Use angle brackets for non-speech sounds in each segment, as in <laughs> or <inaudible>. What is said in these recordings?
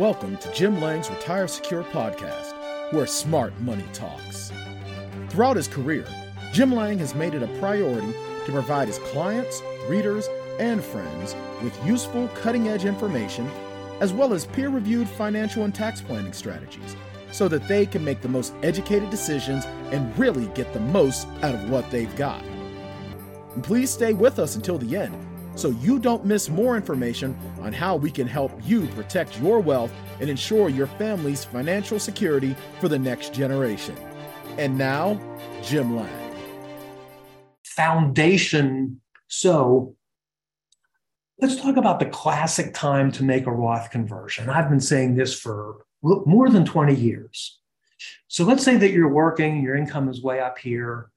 Welcome to Jim Lange's Retire Secure podcast, where smart money talks. Throughout his career, Jim Lange has made it a priority to provide his clients, readers, and friends with useful, cutting edge information, as well as peer reviewed financial and tax planning strategies, so that they can make the most educated decisions and really get the most out of what they've got. And please stay with us until the end so you don't miss more information on how we can help you protect your wealth and ensure your family's financial security for the next generation. And now, Jim Lange. Foundation. So, let's talk about the classic time to make a Roth conversion. I've been saying this for more than 20 years. So, let's say that you're working, your income is way up here,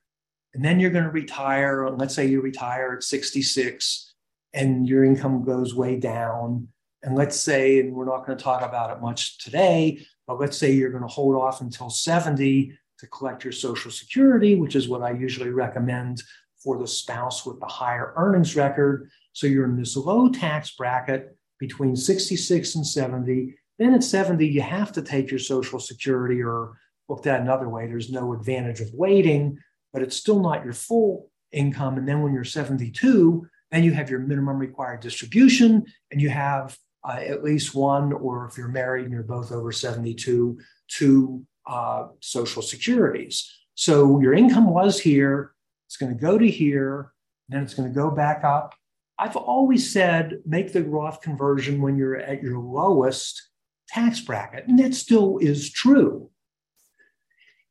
and then you're going to retire. Let's say you retire at 66 and your income goes way down. And let's say, and we're not going to talk about it much today, but let's say you're going to hold off until 70 to collect your Social Security, which is what I usually recommend for the spouse with the higher earnings record. So you're in this low tax bracket between 66 and 70. Then at 70, you have to take your Social Security, or looked at another way, there's no advantage of waiting, but it's still not your full income. And then when you're 72, then you have your minimum required distribution, and you have uh, at least one, or if you're married and you're both over 72, two uh, social securities. So your income was here, it's going to go to here, then it's going to go back up. I've always said make the Roth conversion when you're at your lowest tax bracket, and that still is true.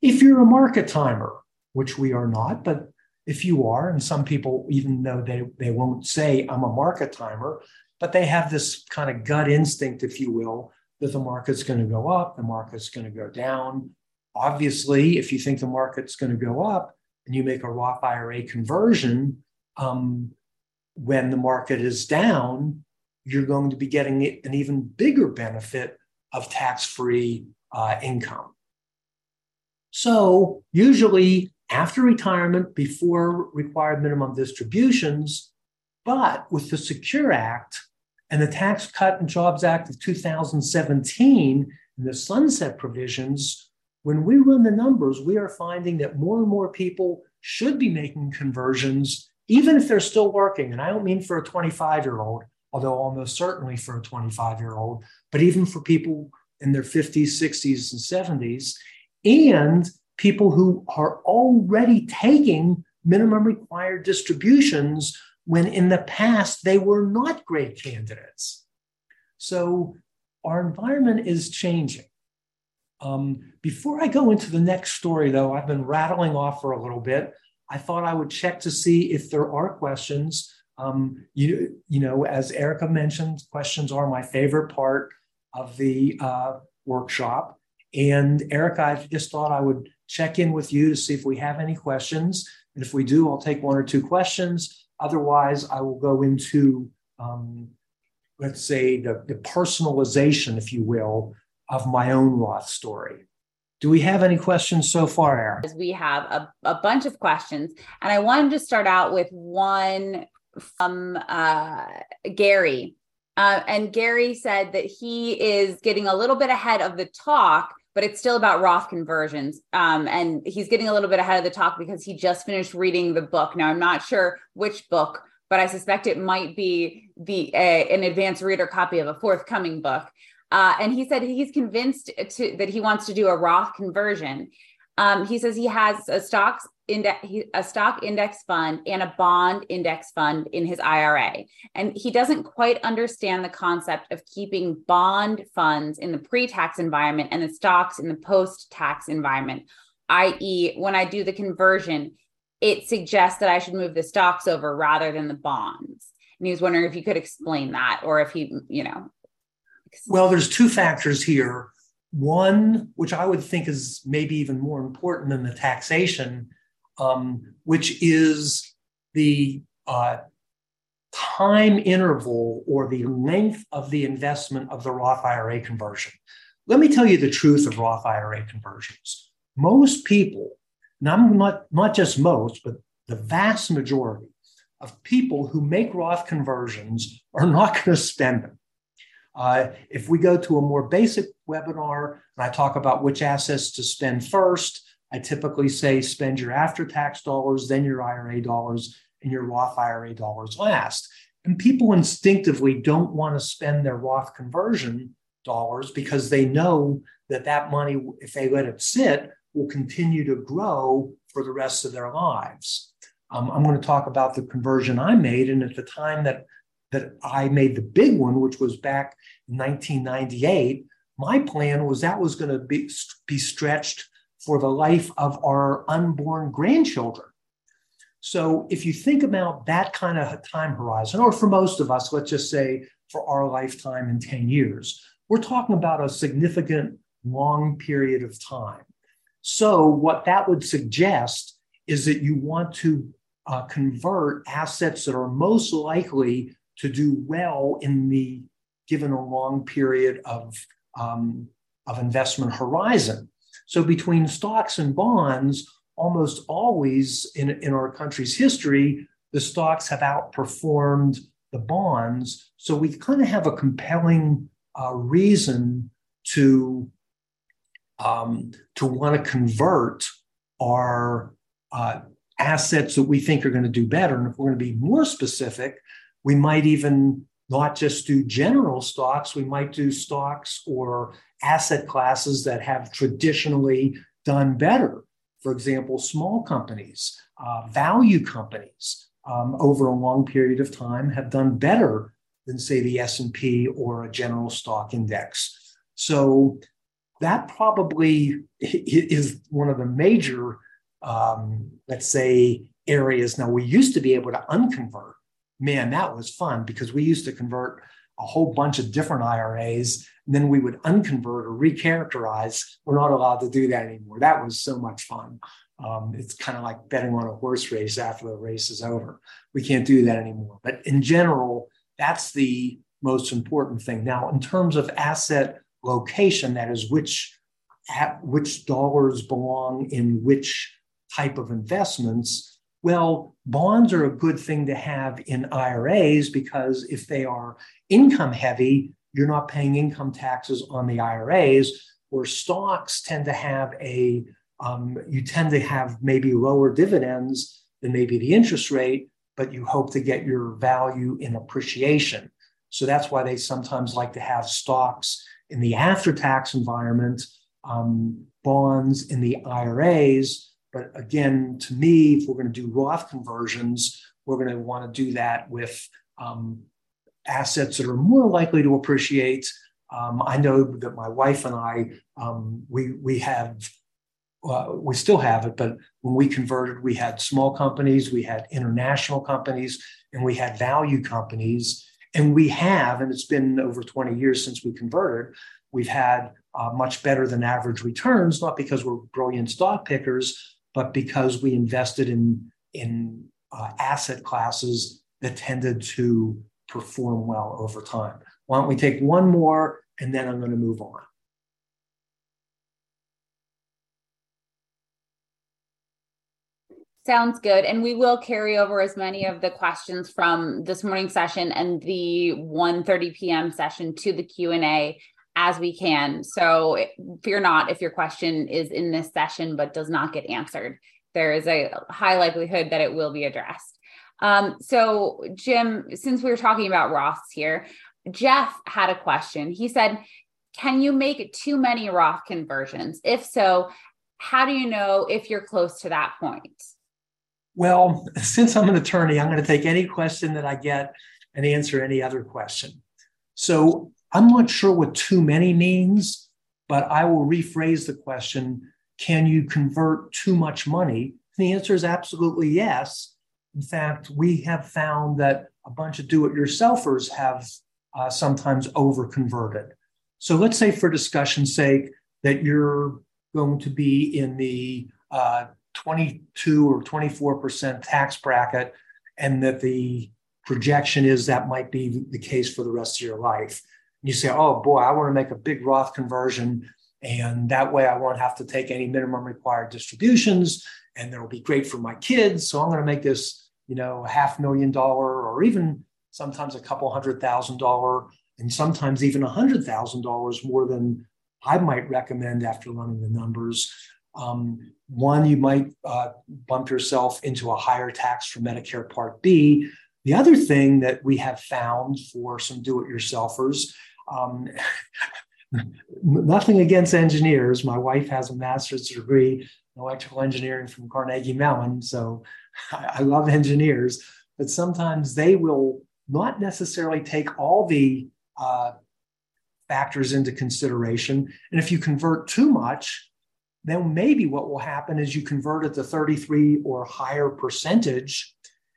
If you're a market timer, which we are not, but if you are, and some people, even though they, they won't say I'm a market timer, but they have this kind of gut instinct, if you will, that the market's going to go up, the market's going to go down. Obviously, if you think the market's going to go up and you make a Roth IRA conversion, um, when the market is down, you're going to be getting an even bigger benefit of tax free uh, income. So, usually after retirement before required minimum distributions. But with the Secure Act and the Tax Cut and Jobs Act of 2017 and the sunset provisions, when we run the numbers, we are finding that more and more people should be making conversions, even if they're still working. And I don't mean for a 25 year old, although almost certainly for a 25 year old, but even for people in their 50s, 60s, and 70s. And people who are already taking minimum required distributions when in the past they were not great candidates. So our environment is changing. Um, before I go into the next story, though, I've been rattling off for a little bit. I thought I would check to see if there are questions. Um, you, you know, as Erica mentioned, questions are my favorite part of the uh, workshop. And Erica, I just thought I would check in with you to see if we have any questions. And if we do, I'll take one or two questions. Otherwise, I will go into, um, let's say, the, the personalization, if you will, of my own Roth story. Do we have any questions so far, Aaron? We have a, a bunch of questions. And I wanted to start out with one from uh, Gary. Uh, and Gary said that he is getting a little bit ahead of the talk but it's still about Roth conversions. Um, and he's getting a little bit ahead of the talk because he just finished reading the book. Now, I'm not sure which book, but I suspect it might be the an advanced reader copy of a forthcoming book. Uh, and he said he's convinced to, that he wants to do a Roth conversion. Um, he says he has a stocks index, a stock index fund and a bond index fund in his IRA. And he doesn't quite understand the concept of keeping bond funds in the pre tax environment and the stocks in the post tax environment, i.e., when I do the conversion, it suggests that I should move the stocks over rather than the bonds. And he was wondering if you could explain that or if he, you know. Well, there's two factors here. One, which I would think is maybe even more important than the taxation, um, which is the uh, time interval or the length of the investment of the Roth IRA conversion. Let me tell you the truth of Roth IRA conversions. Most people, and I'm not, not just most, but the vast majority of people who make Roth conversions are not <laughs> going to spend them. Uh, if we go to a more basic webinar and I talk about which assets to spend first, I typically say spend your after tax dollars, then your IRA dollars, and your Roth IRA dollars last. And people instinctively don't want to spend their Roth conversion dollars because they know that that money, if they let it sit, will continue to grow for the rest of their lives. Um, I'm going to talk about the conversion I made. And at the time that, that I made the big one, which was back in 1998, my plan was that was going to be, be stretched for the life of our unborn grandchildren. So if you think about that kind of time horizon, or for most of us, let's just say for our lifetime in 10 years, we're talking about a significant long period of time. So what that would suggest is that you want to uh, convert assets that are most likely to do well in the given a long period of, um, of investment horizon. So between stocks and bonds, almost always in, in our country's history, the stocks have outperformed the bonds. So we kind of have a compelling uh, reason to um, to want to convert our uh, assets that we think are going to do better. And if we're going to be more specific, we might even not just do general stocks, we might do stocks or asset classes that have traditionally done better. For example, small companies, uh, value companies um, over a long period of time have done better than say the S&P or a general stock index. So that probably is one of the major, um, let's say, areas. Now, we used to be able to unconvert. Man, that was fun because we used to convert a whole bunch of different IRAs. And then we would unconvert or recharacterize. We're not allowed to do that anymore. That was so much fun. Um, it's kind of like betting on a horse race after the race is over. We can't do that anymore. But in general, that's the most important thing. Now, in terms of asset location, that is which which dollars belong in which type of investments. Well, bonds are a good thing to have in IRAs because if they are income heavy, you're not paying income taxes on the IRAs, where stocks tend to have a, um, you tend to have maybe lower dividends than maybe the interest rate, but you hope to get your value in appreciation. So that's why they sometimes like to have stocks in the after tax environment, um, bonds in the IRAs. But again, to me, if we're going to do Roth conversions, we're going to want to do that with um, assets that are more likely to appreciate. Um, I know that my wife and I, um, we we have, uh, we still have it, but when we converted, we had small companies, we had international companies, and we had value companies. And we have, and it's been over 20 years since we converted, we've had uh, much better than average returns, not because we're brilliant stock pickers, but because we invested in, in uh, asset classes that tended to perform well over time. Why don't we take one more and then I'm going to move on. Sounds good. And we will carry over as many of the questions from this morning session and the 1:30 p.m. session to the Q&A as we can. So fear not if your question is in this session but does not get answered. There is a high likelihood that it will be addressed. Um, so Jim, since we were talking about Roths here, Jeff had a question. He said, "Can you make too many Roth conversions? If so, how do you know if you're close to that point?" Well, since I'm an attorney, I'm going to take any question that I get and answer any other question. So I'm not sure what too many means, but I will rephrase the question Can you convert too much money? And the answer is absolutely yes. In fact, we have found that a bunch of do it yourselfers have uh, sometimes over converted. So let's say, for discussion's sake, that you're going to be in the uh, 22 or 24% tax bracket, and that the projection is that might be the case for the rest of your life. And you say, oh boy, I want to make a big Roth conversion. And that way I won't have to take any minimum required distributions. And it'll be great for my kids. So I'm going to make this, you know, a half million dollar or even sometimes a couple hundred thousand dollar and sometimes even a $100,000 more than I might recommend after running the numbers. Um, one, you might uh, bump yourself into a higher tax for Medicare Part B. The other thing that we have found for some do it yourselfers, um, <laughs> nothing against engineers. My wife has a master's degree electrical engineering from Carnegie Mellon. So <laughs> I, I love engineers, but sometimes they will not necessarily take all the uh, factors into consideration. And if you convert too much, then maybe what will happen is you convert it to 33 or higher percentage,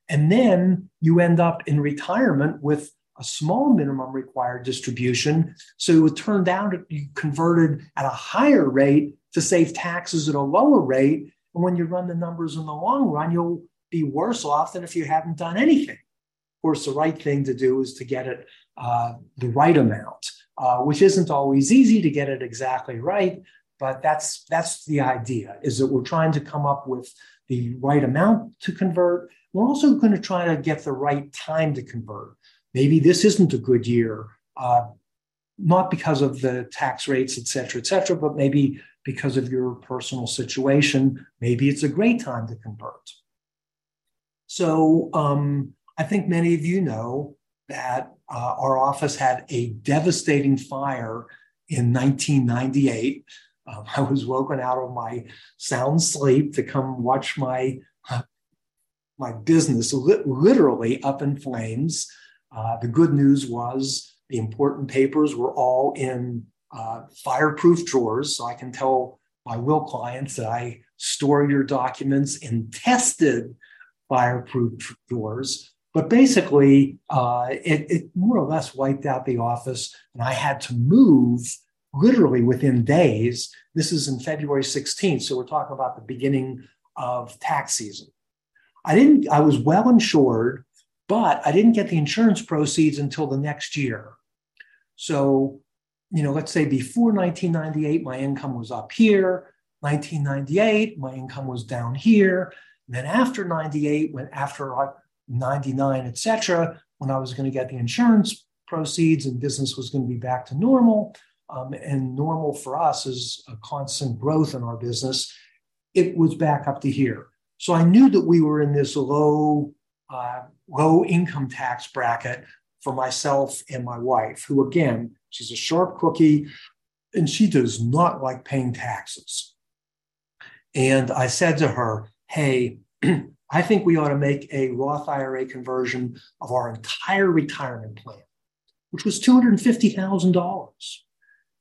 and then you end up in retirement with a small minimum required distribution. So it turned out you converted at a higher rate to save taxes at a lower rate. And when you run the numbers in the long run, you'll be worse off than if you haven't done anything. Of course, the right thing to do is to get it uh, the right amount, uh, which isn't always easy to get it exactly right. But that's that's the idea: is that we're trying to come up with the right amount to convert. We're also going to try to get the right time to convert. Maybe this isn't a good year, uh, not because of the tax rates, et cetera, et cetera, but maybe because of your personal situation. Maybe it's a great time to convert. So um, I think many of you know that uh, our office had a devastating fire in 1998. Um, I was woken out of my sound sleep to come watch my uh, my business li- literally up in flames. Uh, the good news was the important papers were all in uh, fireproof drawers, so I can tell my will clients that I store your documents in tested fireproof drawers. But basically, uh, it, it more or less wiped out the office, and I had to move literally within days. This is in February 16th, so we're talking about the beginning of tax season. I didn't. I was well insured, but I didn't get the insurance proceeds until the next year. So, you know, let's say before 1998, my income was up here. 1998, my income was down here. And then after 98, when after 99, et cetera, when I was going to get the insurance proceeds and business was going to be back to normal, um, and normal for us is a constant growth in our business, it was back up to here. So I knew that we were in this low uh, low income tax bracket for myself and my wife, who again, she's a sharp cookie and she does not like paying taxes. And I said to her, Hey, <clears throat> I think we ought to make a Roth IRA conversion of our entire retirement plan, which was $250,000.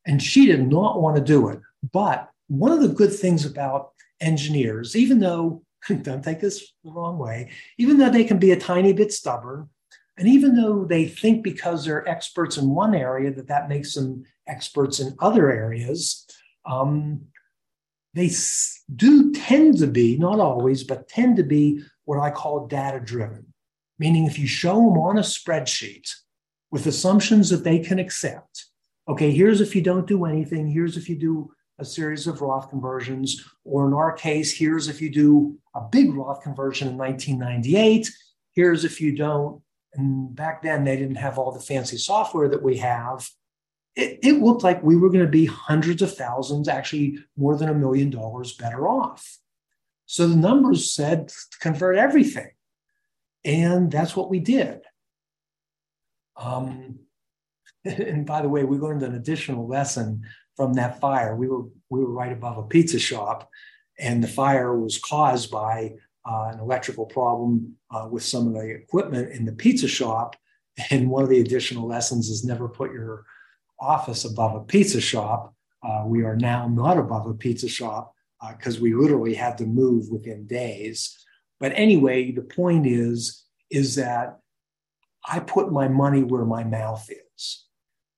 And she did not want to do it. But one of the good things about engineers, even though <laughs> don't take this the wrong way, even though they can be a tiny bit stubborn, and even though they think because they're experts in one area that that makes them experts in other areas, um, they do tend to be, not always, but tend to be what I call data driven. Meaning, if you show them on a spreadsheet with assumptions that they can accept, okay, here's if you don't do anything, here's if you do a series of Roth conversions, or in our case, here's if you do a big Roth conversion in 1998, here's if you don't. And back then, they didn't have all the fancy software that we have. It, it looked like we were going to be hundreds of thousands, actually more than a million dollars better off. So the numbers said convert everything. And that's what we did. Um, <laughs> and by the way, we learned an additional lesson from that fire. We were we were right above a pizza shop, and the fire was caused by uh, an electrical problem uh, with some of the equipment in the pizza shop. <laughs> And one of the additional lessons is never put your office above a pizza shop. Uh, we are now not above a pizza shop because uh, we literally had to move within days. But anyway, the point is is that I put my money where my mouth is.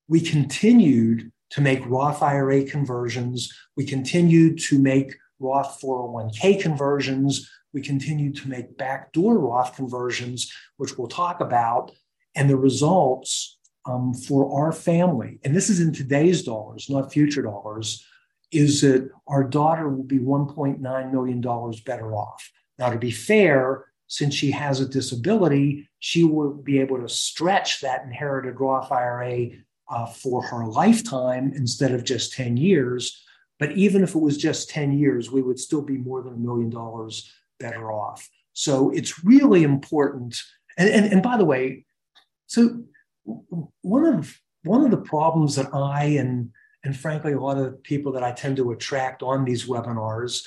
We continued to make Roth IRA conversions. We continued to make Roth 401k conversions. We continued to make backdoor Roth conversions, which we'll talk about. And the results um, for our family, and this is in today's dollars, not future dollars, is that our daughter will be $1.9 million better off. Now, to be fair, since she has a disability, she will be able to stretch that inherited Roth IRA uh, for her lifetime instead of just 10 years. But even if it was just 10 years, we would still be more than a million dollars better off. So it's really important. And, and, and by the way, so one of one of the problems that I and and frankly a lot of people that I tend to attract on these webinars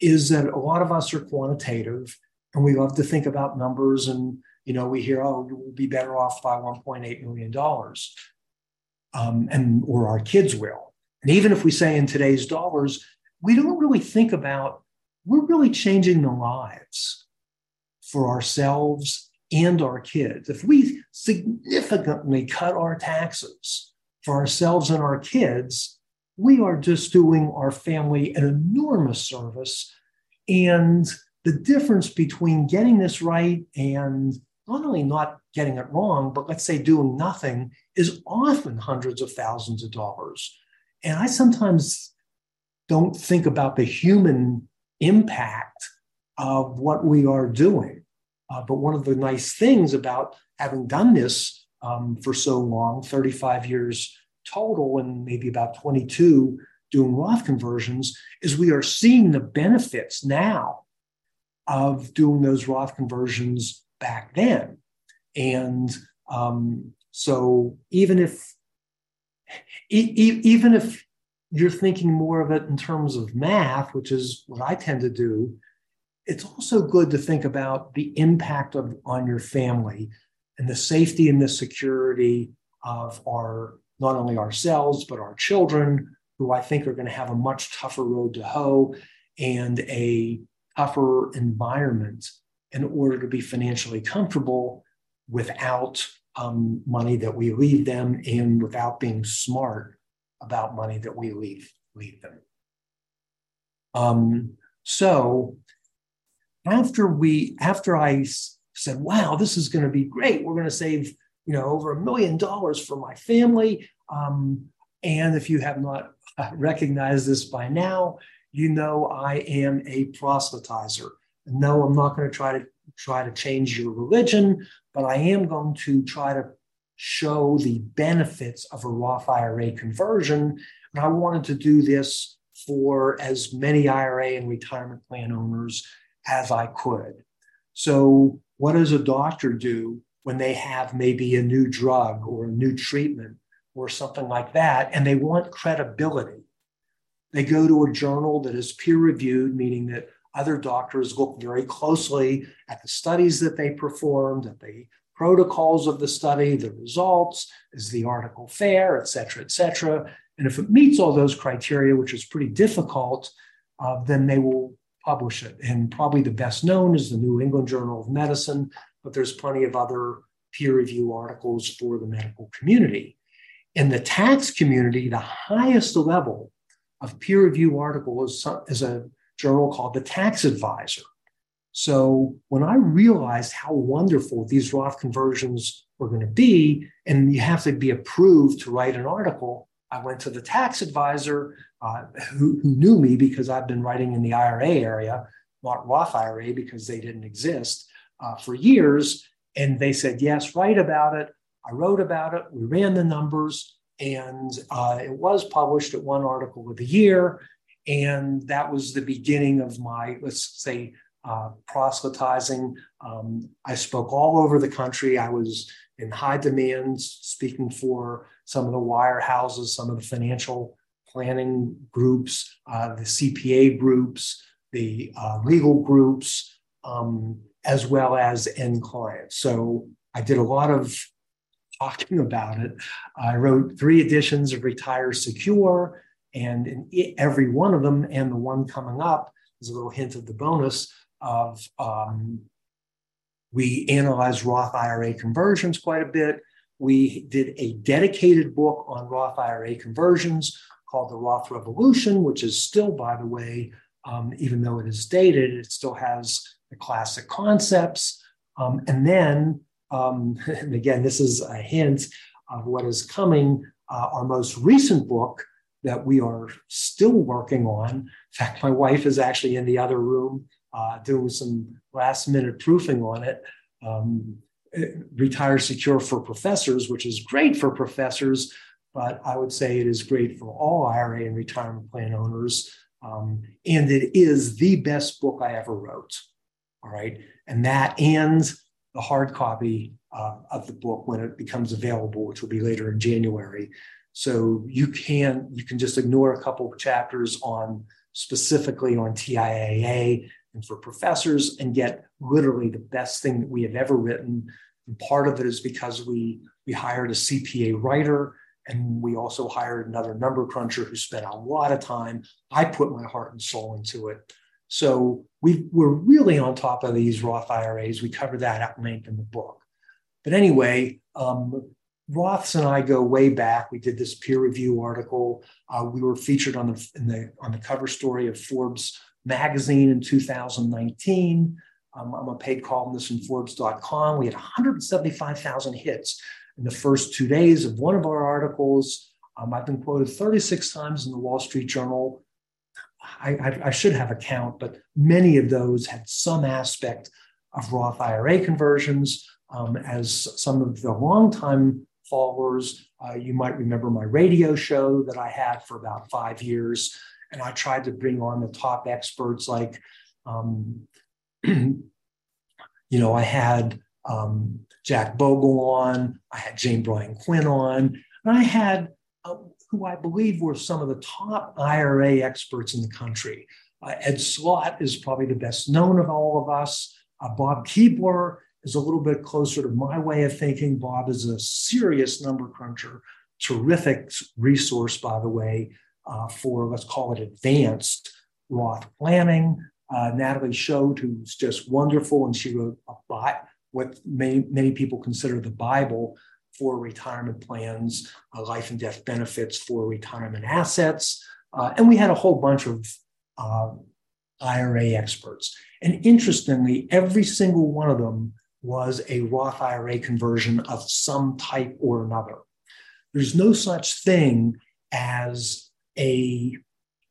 is that a lot of us are quantitative and we love to think about numbers and you know we hear oh we'll be better off by 1.8 million dollars um, and or our kids will and even if we say in today's dollars we don't really think about we're really changing the lives for ourselves and our kids. If we significantly cut our taxes for ourselves and our kids, we are just doing our family an enormous service. And the difference between getting this right and not only not getting it wrong, but let's say doing nothing is often hundreds of thousands of dollars. And I sometimes don't think about the human impact of what we are doing. Uh, but one of the nice things about having done this um, for so long 35 years total, and maybe about 22 doing Roth conversions is we are seeing the benefits now of doing those Roth conversions back then. And um, so even if e- even if you're thinking more of it in terms of math, which is what I tend to do, it's also good to think about the impact of on your family and the safety and the security of our not only ourselves but our children who i think are going to have a much tougher road to hoe and a tougher environment in order to be financially comfortable without um, money that we leave them and without being smart about money that we leave leave them um, so after we after I said, "Wow, this is going to be great. We're going to save you know over a million dollars for my family." Um, and if you have not <laughs> recognized this by now, you know I am a proselytizer. No, I'm not going to try to try to change your religion, but I am going to try to show the benefits of a Roth IRA conversion. And I wanted to do this for as many IRA and retirement plan owners as I could. So, what does a doctor do when they have maybe a new drug or a new treatment or something like that, and they want credibility? They go to a journal that is peer reviewed, meaning that other doctors look very closely at the studies that they performed, at the protocols of the study, the results, is the article fair, et cetera, et cetera. And if it meets all those criteria, which is pretty difficult, uh, then they will publish it. And probably the best known is the New England Journal of Medicine, but there's plenty of other peer review articles for the medical community. In the tax community, the highest level of peer review article is, is a journal called the Tax Advisor. So when I realized how wonderful these Roth conversions were going to be, and you have to be approved to write an article, I went to the tax advisor uh, who, who, knew me because I've been writing in the IRA area, not Roth IRA because they didn't exist uh, for years. And they said, yes, write about it. I wrote about it. We ran the numbers, and uh, it was published at one article of the year. And that was the beginning of my, let's say, uh, proselytizing. Um, I spoke all over the country. I was in high demand, speaking for some of the wirehouses, some of the financial planning groups, uh, the CPA groups, the uh, legal groups, um, as well as end clients. So I did a lot of talking about it. I wrote three editions of Retire Secure, and in every one of them, and the one coming up is a little hint of the bonus of um, we analyzed Roth IRA conversions quite a bit. We did a dedicated book on Roth IRA conversions called The Roth Revolution, which is still, by the way, um, even though it is dated, it still has the classic concepts. Um, and then, um, <laughs> and again, this is a hint of what is coming. Uh, our most recent book that we are still working on. In fact, my wife is actually in the other room uh, doing some last minute proofing on it. Um, retire secure for professors, which is great for professors, but I would say it is great for all IRA and retirement plan owners. Um, and it is the best book I ever wrote. All right. And that and the hard copy uh, of the book when it becomes available, which will be later in January. So you can you can just ignore a couple of chapters on specifically on TIAA and for professors and get literally the best thing that we have ever written. And part of it is because we we hired a CPA writer and we also hired another number cruncher who spent a lot of time. I put my heart and soul into it. So we we're really on top of these Roth IRAs. We cover that at length in the book. But anyway, um, Roths and I go way back. We did this peer review article. Uh, we were featured on the, the, on the cover story of Forbes magazine in 2019. Um, I'm a paid columnist in Forbes.com. We had 175,000 hits in the first two days of one of our articles. Um, I've been quoted 36 times in the Wall Street Journal. I, I, I, should have a count, but many of those had some aspect of Roth IRA conversions. Um, as some of the longtime followers, uh, you might remember my radio show that I had for about five years. And I tried to bring on the top experts like, um, <clears throat> you know, I had um, Jack Bogle on, I had Jane Bryant Quinn on, and I had uh, who I believe were some of the top IRA experts in the country. Uh, Ed Slott is probably the best known of all of us. Uh, Bob Keebler is a little bit closer to my way of thinking. Bob is a serious number cruncher, terrific resource, by the way, uh, for let's call it advanced Roth planning. Uh, Natalie Choate, who's just wonderful, and she wrote a, what many, many people consider the Bible for retirement plans, uh, life and death benefits for retirement assets. Uh, and we had a whole bunch of uh, IRA experts. And interestingly, every single one of them was a Roth IRA conversion of some type or another. There's no such thing as a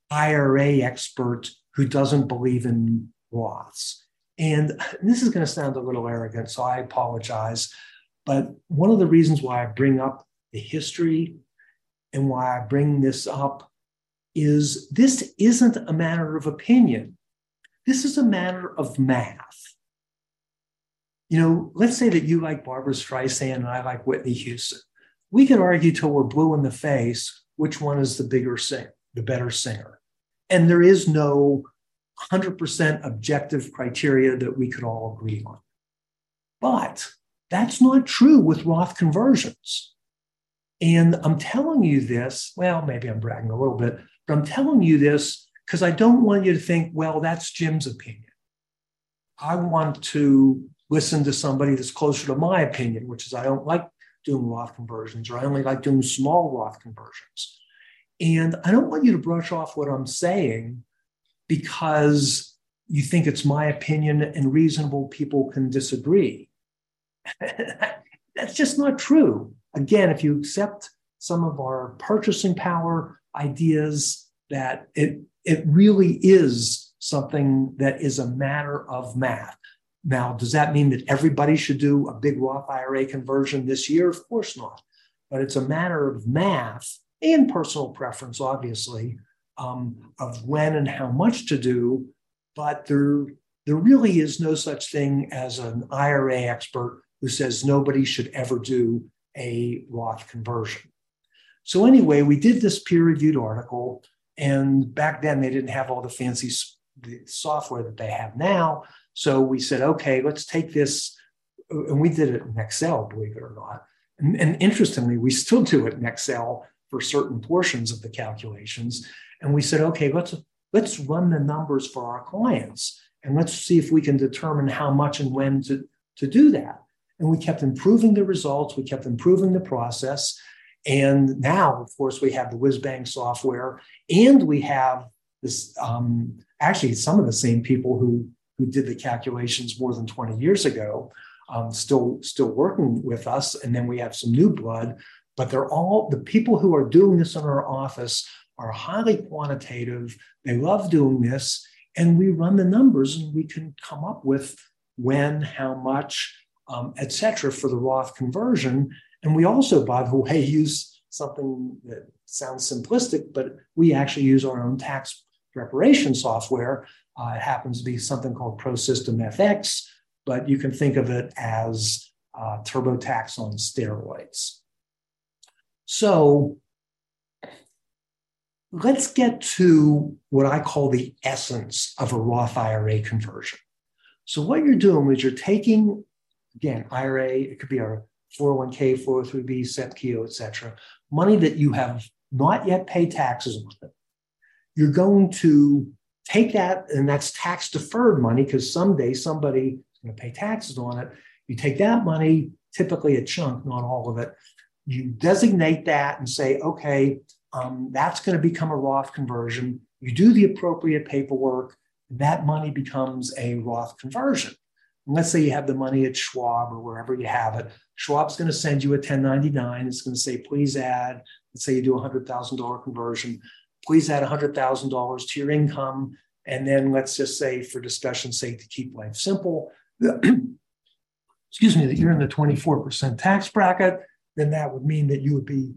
IRA expert who doesn't believe in Roths. And this is going to sound a little arrogant, so I apologize. But one of the reasons why I bring up the history and why I bring this up is this isn't a matter of opinion. This is a matter of math. You know, let's say that you like Barbra Streisand and I like Whitney Houston. We could argue till we're blue in the face which one is the bigger singer, the better singer. And there is no 100% objective criteria that we could all agree on. But that's not true with Roth conversions. And I'm telling you this, well, maybe I'm bragging a little bit, but I'm telling you this because I don't want you to think, well, that's Jim's opinion. I want to listen to somebody that's closer to my opinion, which is I don't like doing Roth conversions or I only like doing small Roth conversions. And I don't want you to brush off what I'm saying because you think it's my opinion and reasonable people can disagree. <laughs> That's just not true. Again, if you accept some of our purchasing power ideas, that it, it really is something that is a matter of math. Now, does that mean that everybody should do a big Roth IRA conversion this year? Of course not. But it's a matter of math and personal preference, obviously, um, of when and how much to do, but there, there really is no such thing as an IRA expert who says nobody should ever do a Roth conversion. So, anyway, we did this peer reviewed article, and back then they didn't have all the fancy the software that they have now. So, we said, okay, let's take this, and we did it in Excel, believe it or not. And, and interestingly, we still do it in Excel for certain portions of the calculations. And we said, okay, let's let's run the numbers for our clients and let's see if we can determine how much and when to, to do that. And we kept improving the results, we kept improving the process. And now, of course, we have the WizBang software, and we have this um, actually some of the same people who who did the calculations more than 20 years ago, um, still still working with us. And then we have some new blood, but they're all the people who are doing this in our office are highly quantitative. They love doing this. And we run the numbers and we can come up with when, how much, um, et cetera, for the Roth conversion. And we also, by the way, <laughs> use something that sounds simplistic, but we actually use our own tax preparation software. Uh, it happens to be something called ProSystem FX, but you can think of it as uh, TurboTax on steroids. So let's get to what I call the essence of a Roth IRA conversion. So, what you're doing is you're taking, again, IRA, it could be a 401k, 403b, SEP-Keogh, et cetera, money that you have not yet paid taxes on. You're going to take that, and that's tax deferred money because someday somebody is going to pay taxes on it. You take that money, typically a chunk, not all of it. You designate that and say, okay, um, that's going to become a Roth conversion. You do the appropriate paperwork, that money becomes a Roth conversion. And let's say you have the money at Schwab or wherever you have it. Schwab's going to send you a 1099. It's going to say, please add, let's say you do a $100,000 conversion, please add $100,000 to your income. And then let's just say, for discussion's sake, to keep life simple, <clears throat> excuse me, that you're in the 24% tax bracket, then that would mean that you would be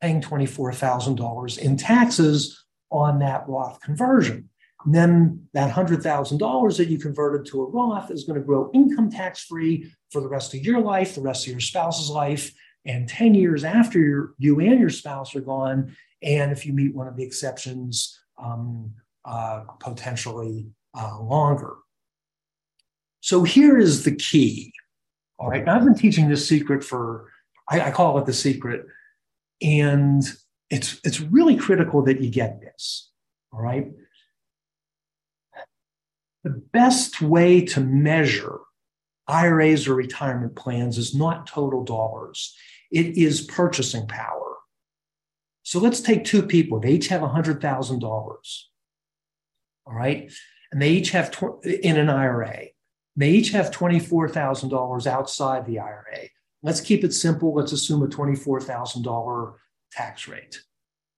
paying $24,000 in taxes on that Roth conversion. And then that $100,000 that you converted to a Roth is going to grow income tax free for the rest of your life, the rest of your spouse's life, and 10 years after you and your spouse are gone. And if you meet one of the exceptions, um, uh, potentially uh, longer. So here is the key. All right. I've been teaching this secret for, I, I call it the secret and it's, it's really critical that you get this. All right. The best way to measure IRAs or retirement plans is not total dollars, it is purchasing power. So let's take two people. They each have $100,000. All right. And they each have tw- in an IRA. They each have $24,000 outside the IRA. Let's keep it simple. Let's assume a $24,000 tax rate.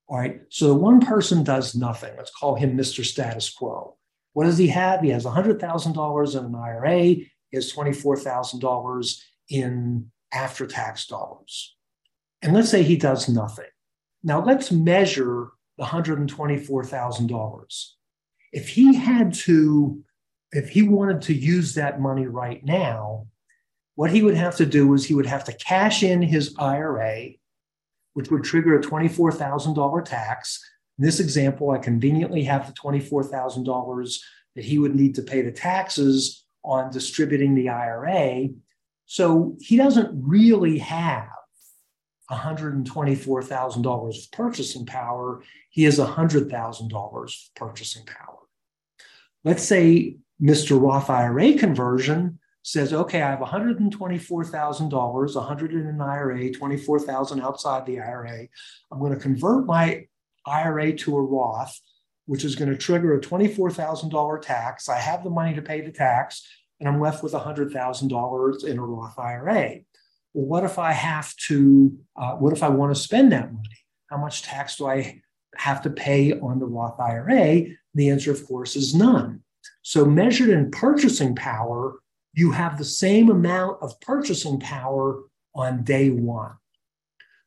All right. So the one person does nothing. Let's call him Mr. Status Quo. What does he have? He has $100,000 in an IRA. He has $24,000 in after tax dollars. And let's say he does nothing. Now let's measure the $124,000. If he had to, if he wanted to use that money right now, what he would have to do is he would have to cash in his IRA, which would trigger a $24,000 tax. In this example, I conveniently have the $24,000 that he would need to pay the taxes on distributing the IRA. So he doesn't really have $124,000 of purchasing power. He has $100,000 of purchasing power. Let's say Mr. Roth IRA conversion says, okay, I have $124,000, 100 in an IRA, 24,000 outside the IRA. I'm going to convert my IRA to a Roth, which is going to trigger a $24,000 tax. I have the money to pay the tax, and I'm left with $100,000 in a Roth IRA. Well, what if I have to, uh, what if I want to spend that money? How much tax do I have to pay on the Roth IRA? The answer, of course, is none. So, measured in purchasing power, you have the same amount of purchasing power on day one.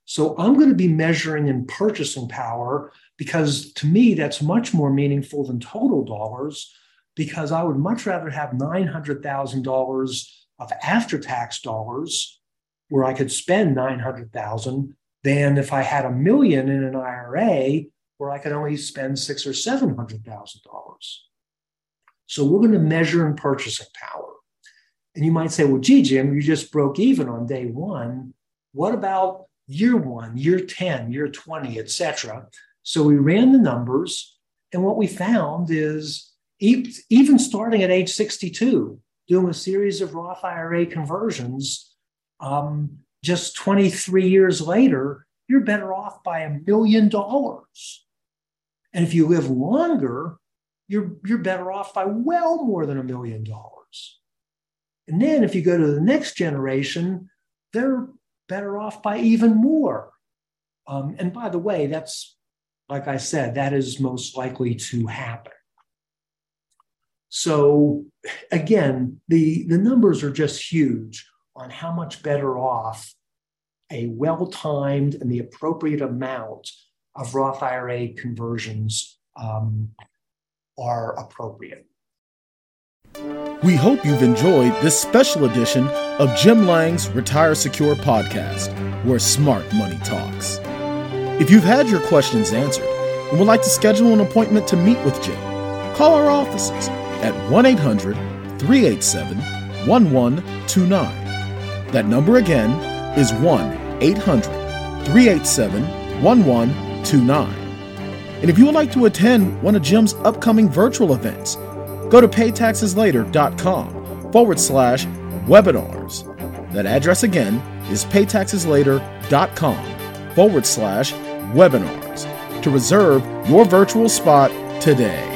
So I'm going to be measuring in purchasing power because to me, that's much more meaningful than total dollars because I would much rather have $900,000 of after tax dollars where I could spend 900,000 than if I had a million in an IRA where I could only spend six or $700,000. So we're going to measure in purchasing power. And you might say, well, gee, Jim, you just broke even on day one. What about year one, year 10, year 20, et cetera? So we ran the numbers, and what we found is even starting at age 62, doing a series of Roth IRA conversions, um, just 23 years later, you're better off by a million dollars. And if you live longer, you're, you're better off by well more than a million dollars. And then if you go to the next generation, they're better off by even more. Um, and by the way, that's, like I said, that is most likely to happen. So again, the, the numbers are just huge on how much better off a well timed and the appropriate amount of Roth IRA conversions um, are appropriate. We hope you've enjoyed this special edition of Jim Lange's Retire Secure podcast, where smart money talks. If you've had your questions answered and would like to schedule an appointment to meet with Jim, call our offices at 1 800 387 1129. That number again is 1 800 387 1129. And if you would like to attend one of Jim's upcoming virtual events, go to paytaxeslater.com forward slash webinars. That address again is paytaxeslater.com forward slash webinars to reserve your virtual spot today.